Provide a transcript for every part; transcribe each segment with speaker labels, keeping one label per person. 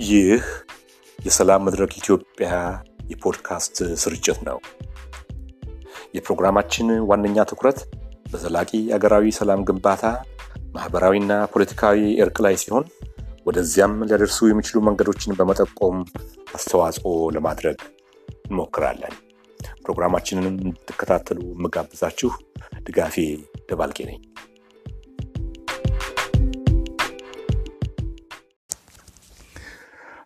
Speaker 1: ይህ የሰላም መድረክ ኢትዮጵያ የፖድካስት ስርጭት ነው። የፕሮግራማችን ዋነኛ ትኩረት በዘላቂ አገራዊ ሰላም ግንባታ፣ ማህበራዊና ፖለቲካዊ እርቅ ላይ ሲሆን ወደዚያም ሊያደርሱ የሚችሉ መንገዶችን በመጠቆም አስተዋጽኦ ለማድረግ እንሞክራለን። ፕሮግራማችንን እንድትከታተሉ የምጋብዛችሁ ድጋፌ ደባልቄ ነኝ።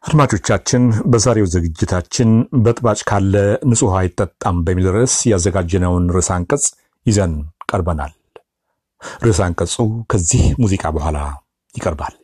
Speaker 1: አድማጮቻችን በዛሬው ዝግጅታችን በጥባጭ ካለ ንጹሕ አይጠጣም በሚል ርዕስ ያዘጋጀነውን ርዕሰ አንቀጽ ይዘን ቀርበናል። ርዕሰ አንቀጹ ከዚህ ሙዚቃ በኋላ ይቀርባል።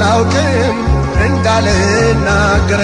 Speaker 2: አላውቅም እንዳልናገር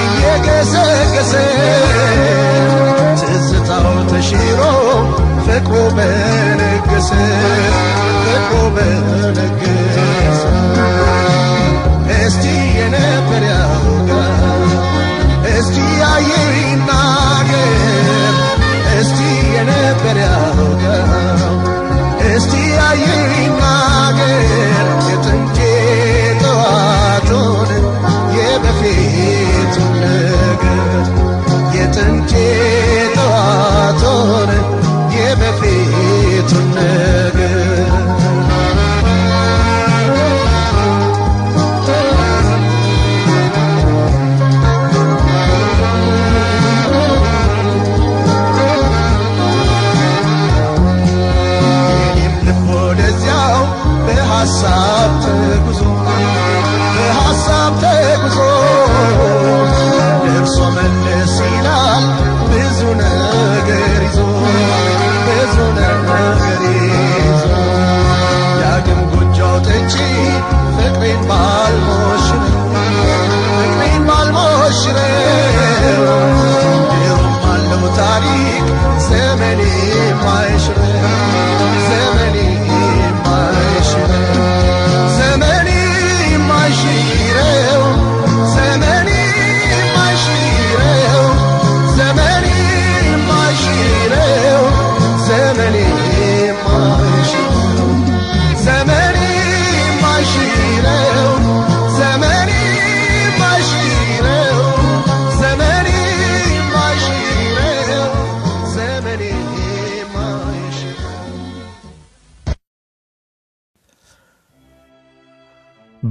Speaker 2: እየገሰገሰ ትዝታው ተሽሮ ፍቅሩ በነገሰ ፍቅሩ በነገሰ። እስቲ የነበር ያውጋ እስቲ ያየው ይናገር። እስቲ የነበር ያውጋ እስቲ ያየው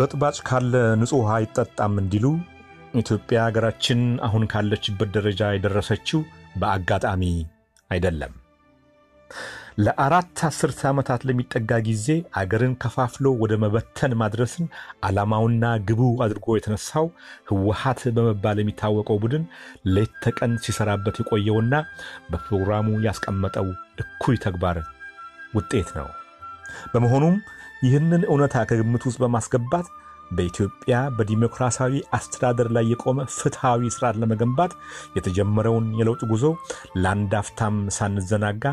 Speaker 1: በጥባጭ ካለ ንጹሕ ውሃ አይጠጣም እንዲሉ ኢትዮጵያ ሀገራችን አሁን ካለችበት ደረጃ የደረሰችው በአጋጣሚ አይደለም። ለአራት አስርተ ዓመታት ለሚጠጋ ጊዜ አገርን ከፋፍሎ ወደ መበተን ማድረስን ዓላማውና ግቡ አድርጎ የተነሳው ህወሓት በመባል የሚታወቀው ቡድን ሌት ተቀን ሲሰራበት የቆየውና በፕሮግራሙ ያስቀመጠው እኩይ ተግባር ውጤት ነው። በመሆኑም ይህንን እውነታ ከግምት ውስጥ በማስገባት በኢትዮጵያ በዲሞክራሲያዊ አስተዳደር ላይ የቆመ ፍትሐዊ ስርዓት ለመገንባት የተጀመረውን የለውጥ ጉዞ ለአንድ አፍታም ሳንዘናጋ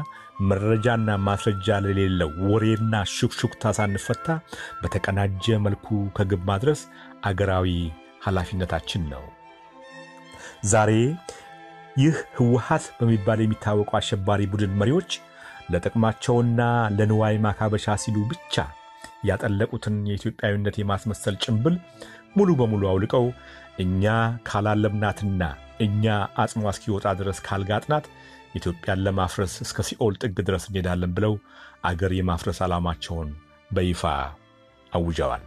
Speaker 1: መረጃና ማስረጃ ለሌለው ወሬና ሹክሹክታ ሳንፈታ በተቀናጀ መልኩ ከግብ ማድረስ አገራዊ ኃላፊነታችን ነው። ዛሬ ይህ ህወሓት በሚባል የሚታወቀው አሸባሪ ቡድን መሪዎች ለጥቅማቸውና ለንዋይ ማካበሻ ሲሉ ብቻ ያጠለቁትን የኢትዮጵያዊነት የማስመሰል ጭንብል ሙሉ በሙሉ አውልቀው እኛ ካላለምናትና እኛ አጽሟ እስኪወጣ ድረስ ካልጋጥናት ኢትዮጵያን ለማፍረስ እስከ ሲኦል ጥግ ድረስ እንሄዳለን ብለው አገር የማፍረስ ዓላማቸውን በይፋ አውጀዋል።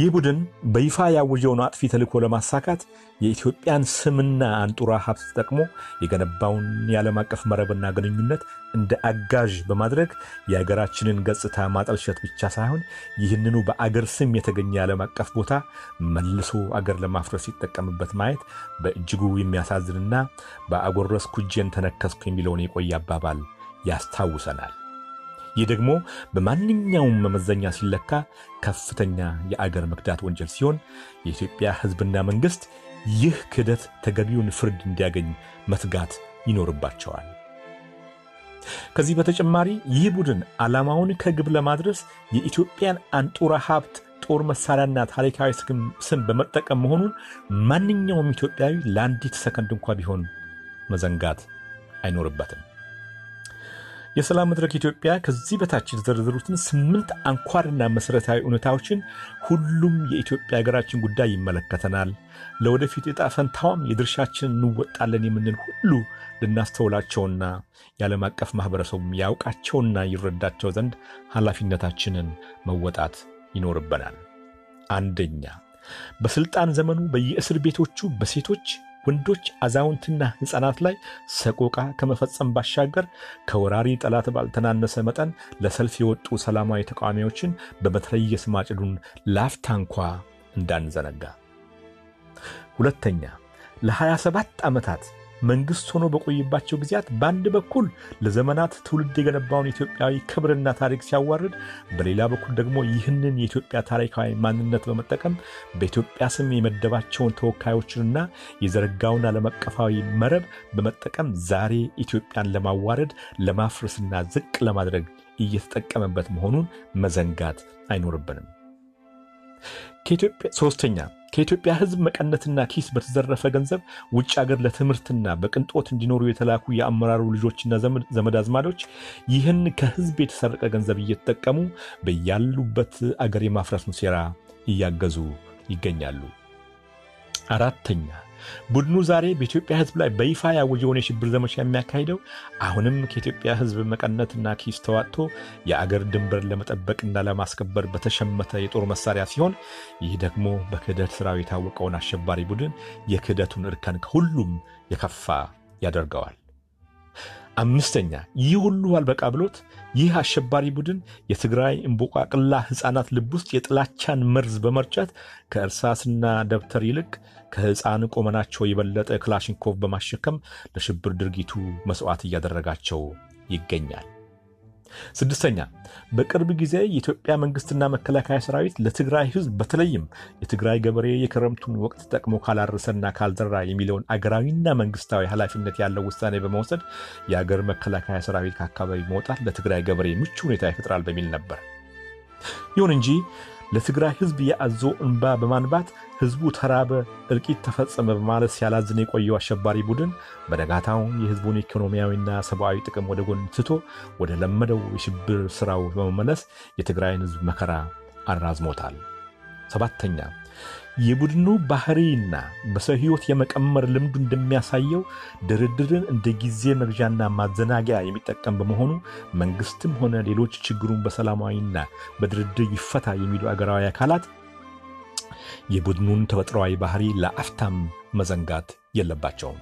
Speaker 1: ይህ ቡድን በይፋ ያወጀውን አጥፊ ተልዕኮ ለማሳካት የኢትዮጵያን ስምና አንጡራ ሀብት ተጠቅሞ የገነባውን የዓለም አቀፍ መረብና ግንኙነት እንደ አጋዥ በማድረግ የአገራችንን ገጽታ ማጠልሸት ብቻ ሳይሆን ይህንኑ በአገር ስም የተገኘ የዓለም አቀፍ ቦታ መልሶ አገር ለማፍረስ ሲጠቀምበት ማየት በእጅጉ የሚያሳዝንና በአጎረስ ኩጄን ተነከስኩ የሚለውን የቆየ አባባል ያስታውሰናል። ይህ ደግሞ በማንኛውም መመዘኛ ሲለካ ከፍተኛ የአገር መክዳት ወንጀል ሲሆን የኢትዮጵያ ሕዝብና መንግሥት ይህ ክህደት ተገቢውን ፍርድ እንዲያገኝ መትጋት ይኖርባቸዋል። ከዚህ በተጨማሪ ይህ ቡድን ዓላማውን ከግብ ለማድረስ የኢትዮጵያን አንጡራ ሀብት ጦር መሳሪያና ታሪካዊ ስም በመጠቀም መሆኑን ማንኛውም ኢትዮጵያዊ ለአንዲት ሰከንድ እንኳ ቢሆን መዘንጋት አይኖርበትም። የሰላም መድረክ ኢትዮጵያ ከዚህ በታች የተዘረዘሩትን ስምንት አንኳርና መሠረታዊ እውነታዎችን ሁሉም የኢትዮጵያ ሀገራችን ጉዳይ ይመለከተናል፣ ለወደፊት ዕጣ ፈንታዋም የድርሻችንን እንወጣለን የምንል ሁሉ ልናስተውላቸውና የዓለም አቀፍ ማኅበረሰቡም ያውቃቸውና ይረዳቸው ዘንድ ኃላፊነታችንን መወጣት ይኖርብናል። አንደኛ፣ በሥልጣን ዘመኑ በየእስር ቤቶቹ በሴቶች ወንዶች፣ አዛውንትና ሕፃናት ላይ ሰቆቃ ከመፈጸም ባሻገር ከወራሪ ጠላት ባልተናነሰ መጠን ለሰልፍ የወጡ ሰላማዊ ተቃዋሚዎችን በመትረየስ ማጭዱን ላፍታ እንኳ እንዳንዘነጋ። ሁለተኛ ለ27 ዓመታት መንግስት ሆኖ በቆይባቸው ጊዜያት በአንድ በኩል ለዘመናት ትውልድ የገነባውን ኢትዮጵያዊ ክብርና ታሪክ ሲያዋርድ፣ በሌላ በኩል ደግሞ ይህንን የኢትዮጵያ ታሪካዊ ማንነት በመጠቀም በኢትዮጵያ ስም የመደባቸውን ተወካዮችንና የዘረጋውን ዓለም አቀፋዊ መረብ በመጠቀም ዛሬ ኢትዮጵያን ለማዋረድ ለማፍረስና ዝቅ ለማድረግ እየተጠቀመበት መሆኑን መዘንጋት አይኖርብንም። ሶስተኛ ከኢትዮጵያ ሕዝብ መቀነትና ኪስ በተዘረፈ ገንዘብ ውጭ አገር ለትምህርትና በቅንጦት እንዲኖሩ የተላኩ የአመራሩ ልጆችና ዘመድ አዝማዶች ይህን ከሕዝብ የተሰረቀ ገንዘብ እየተጠቀሙ በያሉበት አገር የማፍረሱን ሴራ እያገዙ ይገኛሉ። አራተኛ ቡድኑ ዛሬ በኢትዮጵያ ሕዝብ ላይ በይፋ ያወጀውን የሽብር ዘመቻ የሚያካሂደው አሁንም ከኢትዮጵያ ሕዝብ መቀነትና ኪስ ተዋጥቶ የአገር ድንበር ለመጠበቅና ለማስከበር በተሸመተ የጦር መሳሪያ ሲሆን ይህ ደግሞ በክህደት ሥራው የታወቀውን አሸባሪ ቡድን የክህደቱን እርከን ከሁሉም የከፋ ያደርገዋል። አምስተኛ ይህ ሁሉ አልበቃ ብሎት ይህ አሸባሪ ቡድን የትግራይ እምቦቃቅላ ሕፃናት ልብ ውስጥ የጥላቻን መርዝ በመርጨት ከእርሳስና ደብተር ይልቅ ከሕፃን ቁመናቸው የበለጠ ክላሽንኮቭ በማሸከም ለሽብር ድርጊቱ መሥዋዕት እያደረጋቸው ይገኛል። ስድስተኛ በቅርብ ጊዜ የኢትዮጵያ መንግስትና መከላከያ ሰራዊት ለትግራይ ህዝብ በተለይም የትግራይ ገበሬ የክረምቱን ወቅት ጠቅሞ ካላረሰና ካልዘራ የሚለውን አገራዊና መንግስታዊ ኃላፊነት ያለው ውሳኔ በመውሰድ የአገር መከላከያ ሰራዊት ከአካባቢ መውጣት ለትግራይ ገበሬ ምቹ ሁኔታ ይፈጥራል በሚል ነበር። ይሁን እንጂ ለትግራይ ህዝብ የአዞ እንባ በማንባት ህዝቡ ተራበ፣ እልቂት ተፈጸመ በማለት ሲያላዝን የቆየው አሸባሪ ቡድን በነጋታው የህዝቡን ኢኮኖሚያዊና ሰብአዊ ጥቅም ወደ ጎን ትቶ ወደ ለመደው የሽብር ስራው በመመለስ የትግራይን ህዝብ መከራ አራዝሞታል። ሰባተኛ የቡድኑ ባህሪና በሰው ህይወት የመቀመር ልምዱ እንደሚያሳየው ድርድርን እንደ ጊዜ መግዣና ማዘናጊያ የሚጠቀም በመሆኑ መንግስትም ሆነ ሌሎች ችግሩን በሰላማዊና በድርድር ይፈታ የሚሉ አገራዊ አካላት የቡድኑን ተፈጥሯዊ ባህሪ ለአፍታም መዘንጋት የለባቸውም።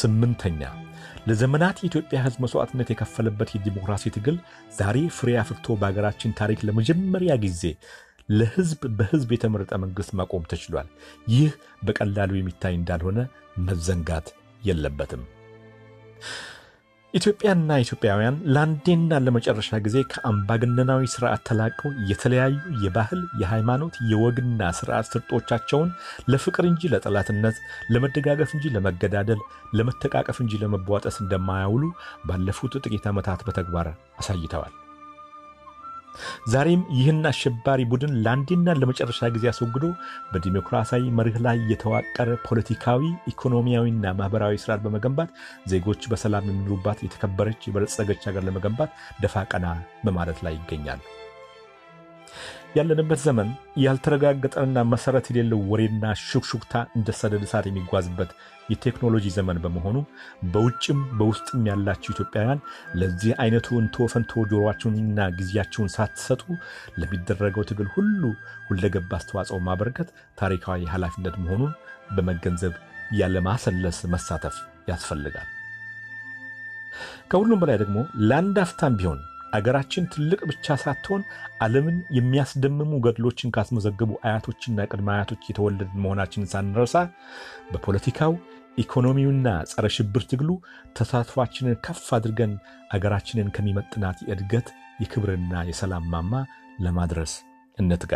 Speaker 1: ስምንተኛ ለዘመናት የኢትዮጵያ ህዝብ መስዋዕትነት የከፈለበት የዲሞክራሲ ትግል ዛሬ ፍሬ አፍርቶ በሀገራችን ታሪክ ለመጀመሪያ ጊዜ ለህዝብ በህዝብ የተመረጠ መንግስት ማቆም ተችሏል። ይህ በቀላሉ የሚታይ እንዳልሆነ መዘንጋት የለበትም። ኢትዮጵያና ኢትዮጵያውያን ለአንዴና ለመጨረሻ ጊዜ ከአምባገነናዊ ስርዓት ተላቀው የተለያዩ የባህል፣ የሃይማኖት፣ የወግና ስርዓት ስርጦቻቸውን ለፍቅር እንጂ ለጠላትነት፣ ለመደጋገፍ እንጂ ለመገዳደል፣ ለመተቃቀፍ እንጂ ለመቧጠስ እንደማያውሉ ባለፉት ጥቂት ዓመታት በተግባር አሳይተዋል። ዛሬም ይህን አሸባሪ ቡድን ለአንዴና ለመጨረሻ ጊዜ አስወግዶ በዲሞክራሲያዊ መርህ ላይ የተዋቀረ ፖለቲካዊ፣ ኢኮኖሚያዊና ማህበራዊ ስርዓት በመገንባት ዜጎች በሰላም የሚኖሩባት የተከበረች የበለጸገች ሀገር ለመገንባት ደፋ ቀና በማለት ላይ ይገኛሉ። ያለንበት ዘመን ያልተረጋገጠና መሰረት የሌለው ወሬና ሹክሹክታ እንደ ሰደድ እሳት የሚጓዝበት የቴክኖሎጂ ዘመን በመሆኑ በውጭም በውስጥም ያላችሁ ኢትዮጵያውያን ለዚህ አይነቱ እንቶ ፈንቶ ጆሮአችሁንና ጊዜያችሁን ሳትሰጡ ለሚደረገው ትግል ሁሉ ሁለገብ አስተዋጽኦ ማበረከት ታሪካዊ ኃላፊነት መሆኑን በመገንዘብ ያለማሰለስ መሳተፍ ያስፈልጋል። ከሁሉም በላይ ደግሞ ለአንድ አፍታም ቢሆን አገራችን ትልቅ ብቻ ሳትሆን ዓለምን የሚያስደምሙ ገድሎችን ካስመዘገቡ አያቶችና ቅድመ አያቶች የተወለድን መሆናችንን ሳንረሳ በፖለቲካው ኢኮኖሚውና ጸረ ሽብር ትግሉ ተሳትፏችንን ከፍ አድርገን አገራችንን ከሚመጥናት የእድገት የክብርና የሰላም ማማ ለማድረስ እንትጋ።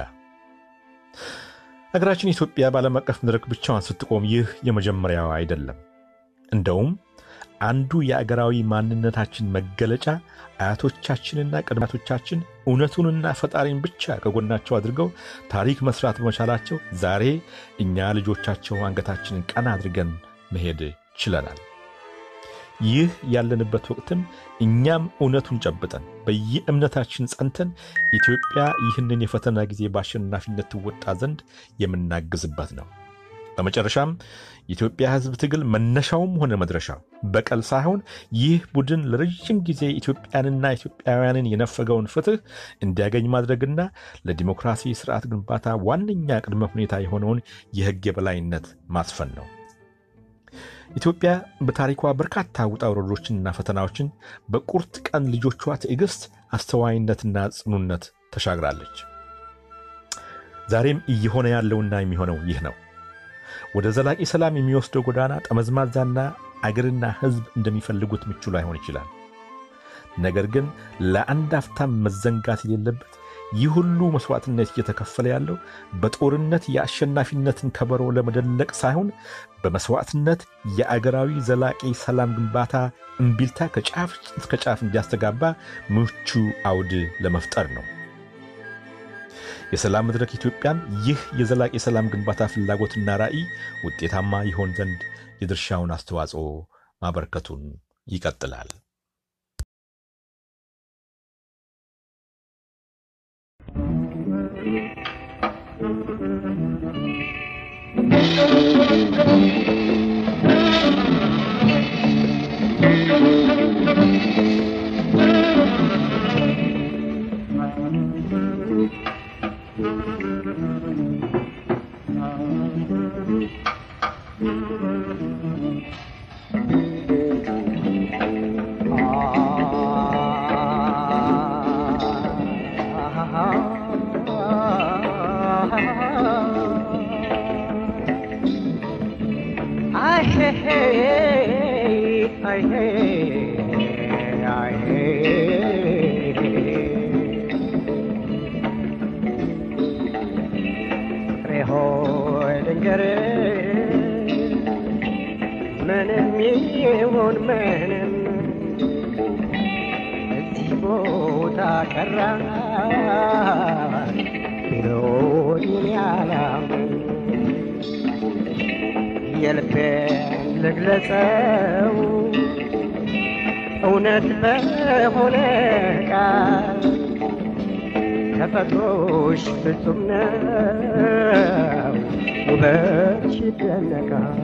Speaker 1: አገራችን ኢትዮጵያ በዓለም አቀፍ መድረክ ብቻዋን ስትቆም ይህ የመጀመሪያዋ አይደለም። እንደውም አንዱ የአገራዊ ማንነታችን መገለጫ አያቶቻችንና ቅድመ አያቶቻችን እውነቱንና ፈጣሪን ብቻ ከጎናቸው አድርገው ታሪክ መስራት በመቻላቸው ዛሬ እኛ ልጆቻቸው አንገታችንን ቀና አድርገን መሄድ ችለናል። ይህ ያለንበት ወቅትም እኛም እውነቱን ጨብጠን በየእምነታችን ጸንተን ኢትዮጵያ ይህንን የፈተና ጊዜ በአሸናፊነት ትወጣ ዘንድ የምናግዝበት ነው። በመጨረሻም የኢትዮጵያ ሕዝብ ትግል መነሻውም ሆነ መድረሻው በቀል ሳይሆን ይህ ቡድን ለረጅም ጊዜ ኢትዮጵያንና ኢትዮጵያውያንን የነፈገውን ፍትህ እንዲያገኝ ማድረግና ለዲሞክራሲ ስርዓት ግንባታ ዋነኛ ቅድመ ሁኔታ የሆነውን የሕግ የበላይነት ማስፈን ነው። ኢትዮጵያ በታሪኳ በርካታ ውጣ ውረዶችንና ፈተናዎችን በቁርጥ ቀን ልጆቿ ትዕግስት፣ አስተዋይነትና ጽኑነት ተሻግራለች። ዛሬም እየሆነ ያለውና የሚሆነው ይህ ነው። ወደ ዘላቂ ሰላም የሚወስደው ጎዳና ጠመዝማዛና አገርና ሕዝብ እንደሚፈልጉት ምቹ ላይሆን ይችላል። ነገር ግን ለአንድ አፍታም መዘንጋት የሌለበት ይህ ሁሉ መሥዋዕትነት እየተከፈለ ያለው በጦርነት የአሸናፊነትን ከበሮ ለመደለቅ ሳይሆን በመሥዋዕትነት የአገራዊ ዘላቂ ሰላም ግንባታ እምቢልታ ከጫፍ እስከ ጫፍ እንዲያስተጋባ ምቹ አውድ ለመፍጠር ነው። የሰላም መድረክ ኢትዮጵያም ይህ የዘላቂ ሰላም ግንባታ ፍላጎትና ራዕይ ውጤታማ ይሆን ዘንድ የድርሻውን አስተዋጽኦ ማበርከቱን ይቀጥላል።
Speaker 3: የልቤን ልግለጸው እውነት በሆነ ቃል ተፈጥሮሽ ፍጹም ነው። ውበትሽ ይደነቃል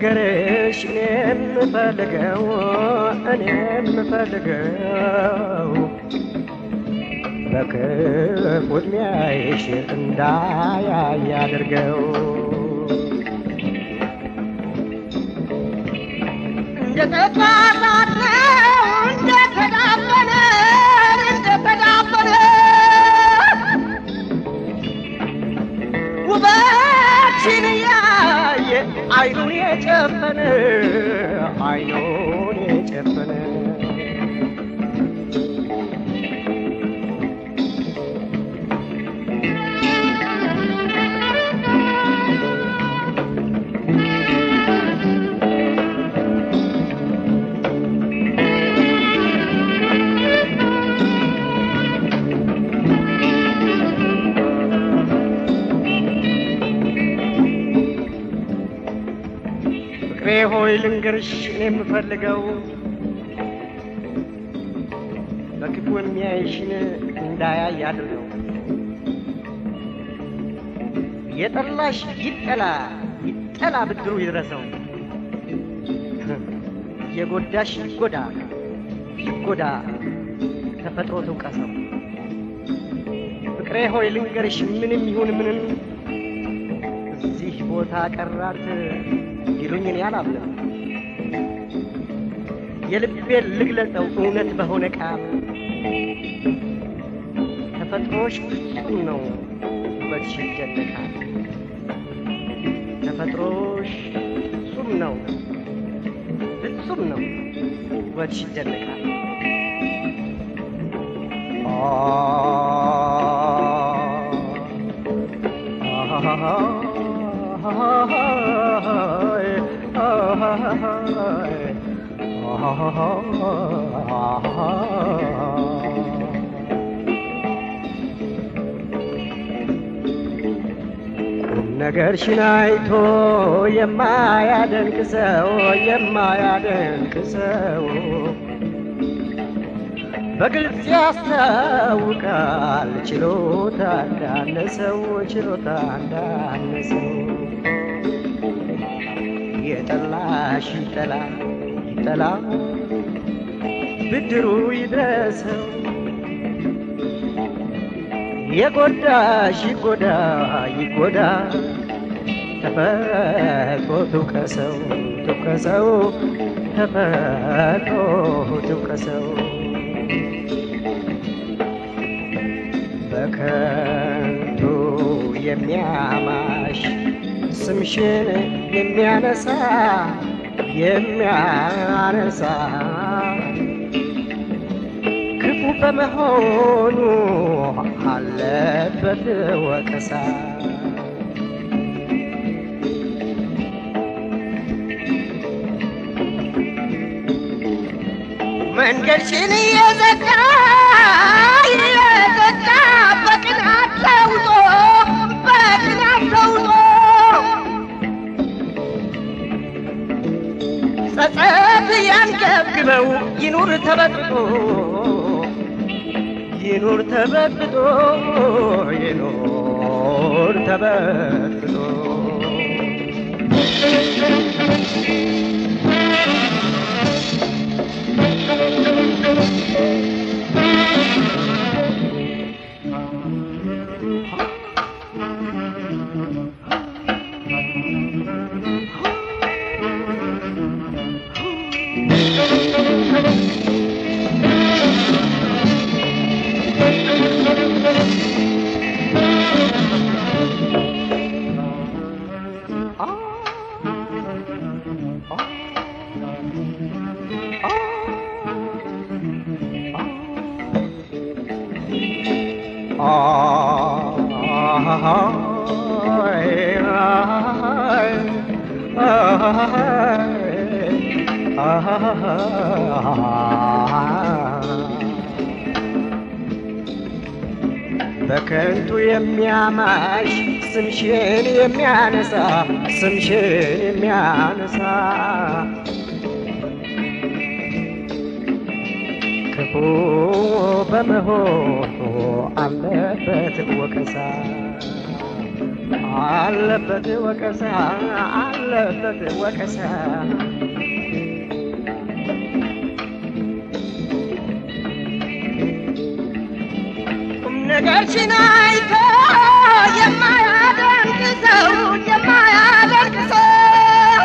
Speaker 3: ልንገርሽ እኔ የምፈልገው እኔ የምፈልገው በክፉ ዕድሜሽ እንዳያይ አድርገው
Speaker 2: እንደተባባለ እንደተዳፈነ
Speaker 3: አይኑን የጨፈነ አይኑን ፍቅሬ ሆይ ልንገርሽ እኔ የምፈልገው በክፉ የሚያይሽን እንዳያይ አድርገው። የጠላሽ ይጠላ ይጠላ ብድሩ ይድረሰው። የጎዳሽ ይጎዳ ይጎዳ ተፈጥሮ ትውቀሰው። ፍቅሬ ሆይ ልንገርሽ ምንም ይሁን ምንም እዚህ ቦታ ቀራት ይሉኝ እኔ አላምንም። የልቤን ልግለጸው እውነት በሆነ ቃል ተፈጥሮሽ ፍጹም ነው ውበትሽ ይደነቃል። ተፈጥሮሽ ፍጹም ነው ፍጹም ነው ውበትሽ ይደነቃል። ነገርሽን አይቶ የማያደንቅ ሰው የማያደንቅ ሰው በግልጽ ያስታውቃል። ችሎታ እንዳነሰው ችሎታ እንዳነሰው የጠላሽ ይጠላ ይጠላ ብድሩ ይድረሰው የጎዳሽ ይጎዳ ይጎዳ። ተፈጥሮ ትውቀሰው ትውቀሰው ተፈጥሮ ትውቀሰው በከንቱ የሚያማሽ ስምሽን የሚያነሳ የሚያነሳ ክፉ በመሆኑ አለበት ወቀሳ። መንገድሽን እየዘጋ እየዘጋ በቅናት ተውጦ በቅናት ጸጸት ያንገብግበው ይኑር ተበጥጦ ይኑር ተበጥጦ ይኑር ተበጥጦ በከንቱ የሚያማሽ ስምሽን የሚያነሳ ስምሽን የሚያነሳ ክፉ በመሆኑ አለበት ወቀሳ አለበት ወቀሳ አለበት ወቀሳ። ቁም ነገርሽን አይቶ የማያደንቅ ሰው የማያደንቅ ሰው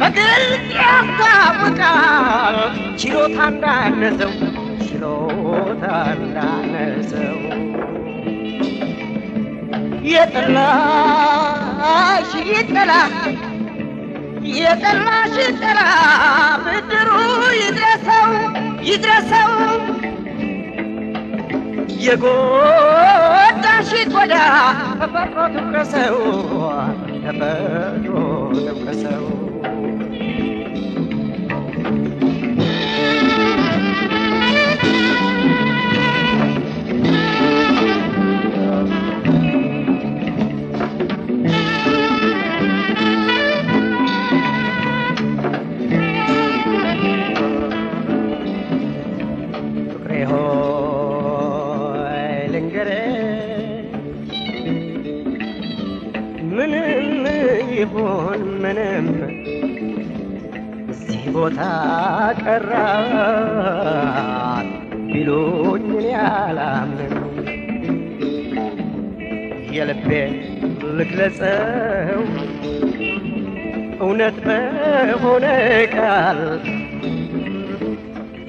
Speaker 3: በግልጽ ያስታውቃል ችሎታ እንዳነሰው እንዳነሰው የጠላሽ ይጠላ የጠላሽ ይጠላ ብድሩ ይድረሰው ይድረሰው። የጎዳሽ ይጎዳ ተፈጥሮ ትውቀሰው ተፈጥሮ ትውቀሰው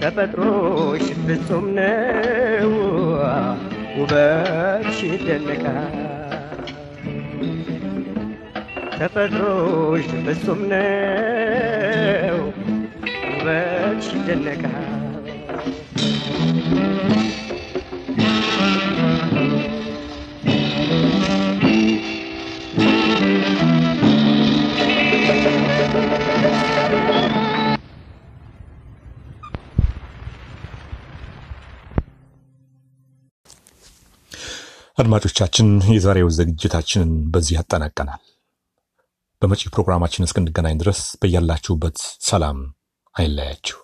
Speaker 3: ተፈጥሮሽ ፍጹም ነው፣ ውበትሽ ይደነቃል። ተፈጥሮሽ ፍጹም ነው፣ ውበትሽ ይደነቃል።
Speaker 1: አድማጮቻችን የዛሬው ዝግጅታችንን በዚህ ያጠናቀናል። በመጪ ፕሮግራማችን እስክንገናኝ ድረስ በያላችሁበት ሰላም አይለያችሁ።